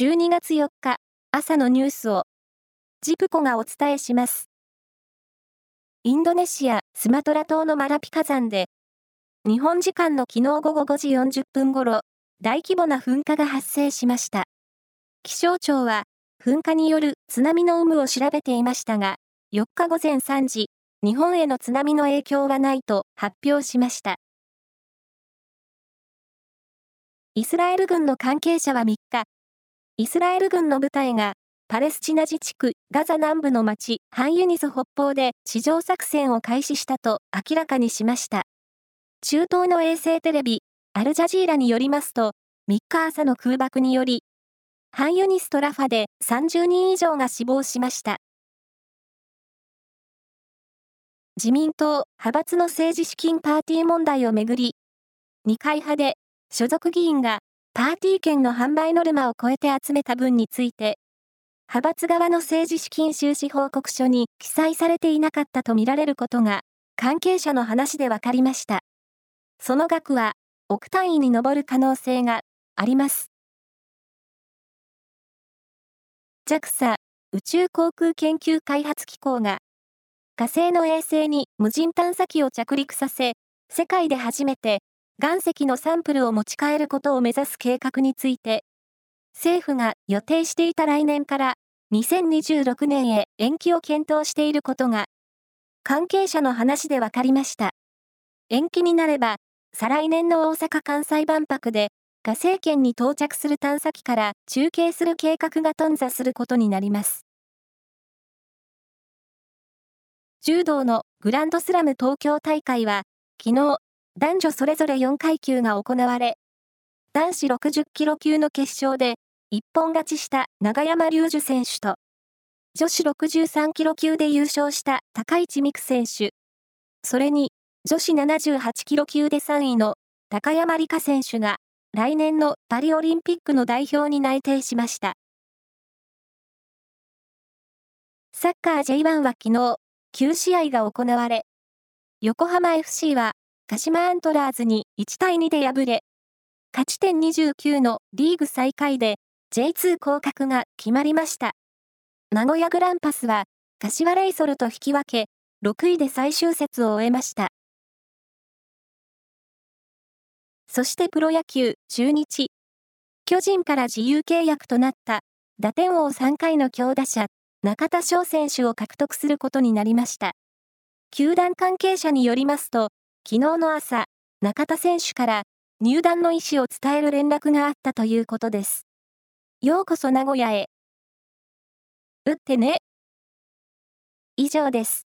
12月4日朝のニュースをジプコがお伝えします。インドネシア・スマトラ島のマラピ火山で日本時間の昨日午後5時40分頃大規模な噴火が発生しました。気象庁は噴火による津波の有無を調べていましたが4日午前3時日本への津波の影響はないと発表しました。イスラエル軍の関係者は3日、イスラエル軍の部隊が、パレスチナ自治区ガザ南部の町ハンユニス北方で地上作戦を開始したと明らかにしました。中東の衛星テレビ、アルジャジーラによりますと、3日朝の空爆により、ハンユニスとラファで30人以上が死亡しました。自民党派閥の政治資金パーティー問題をめぐり、二階派で所属議員がパーティー券の販売ノルマを超えて集めた分について、派閥側の政治資金収支報告書に記載されていなかったとみられることが、関係者の話で分かりました。その額は、億単位に上る可能性があります。JAXA 宇宙航空研究開発機構が火星の衛星に無人探査機を着陸させ、世界で初めて岩石のサンプルを持ち帰ることを目指す計画について、政府が予定していた来年から2026年へ延期を検討していることが、関係者の話で分かりました。延期になれば、再来年の大阪・関西万博で、火星圏に到着する探査機から中継する計画が頓挫することになります。柔道のグランドスラム東京大会は、昨日、男女それぞれ4階級が行われ、男子60キロ級の決勝で、一本勝ちした永山隆樹選手と、女子63キロ級で優勝した高市美久選手、それに、女子78キロ級で3位の高山理香選手が、来年のパリオリンピックの代表に内定しました。サッカー J1 は昨日、9試合が行われ、横浜 FC は鹿島アントラーズに1対2で敗れ、勝ち点29のリーグ最下位で J2 降格が決まりました。名古屋グランパスは柏レイソルと引き分け、6位で最終節を終えました。そしてプロ野球中日。巨人から自由契約となった打点王3回の強打者、中田翔選手を獲得することになりました。球団関係者によりますと、昨日の朝、中田選手から入団の意思を伝える連絡があったということです。ようこそ名古屋へ。打ってね。以上です。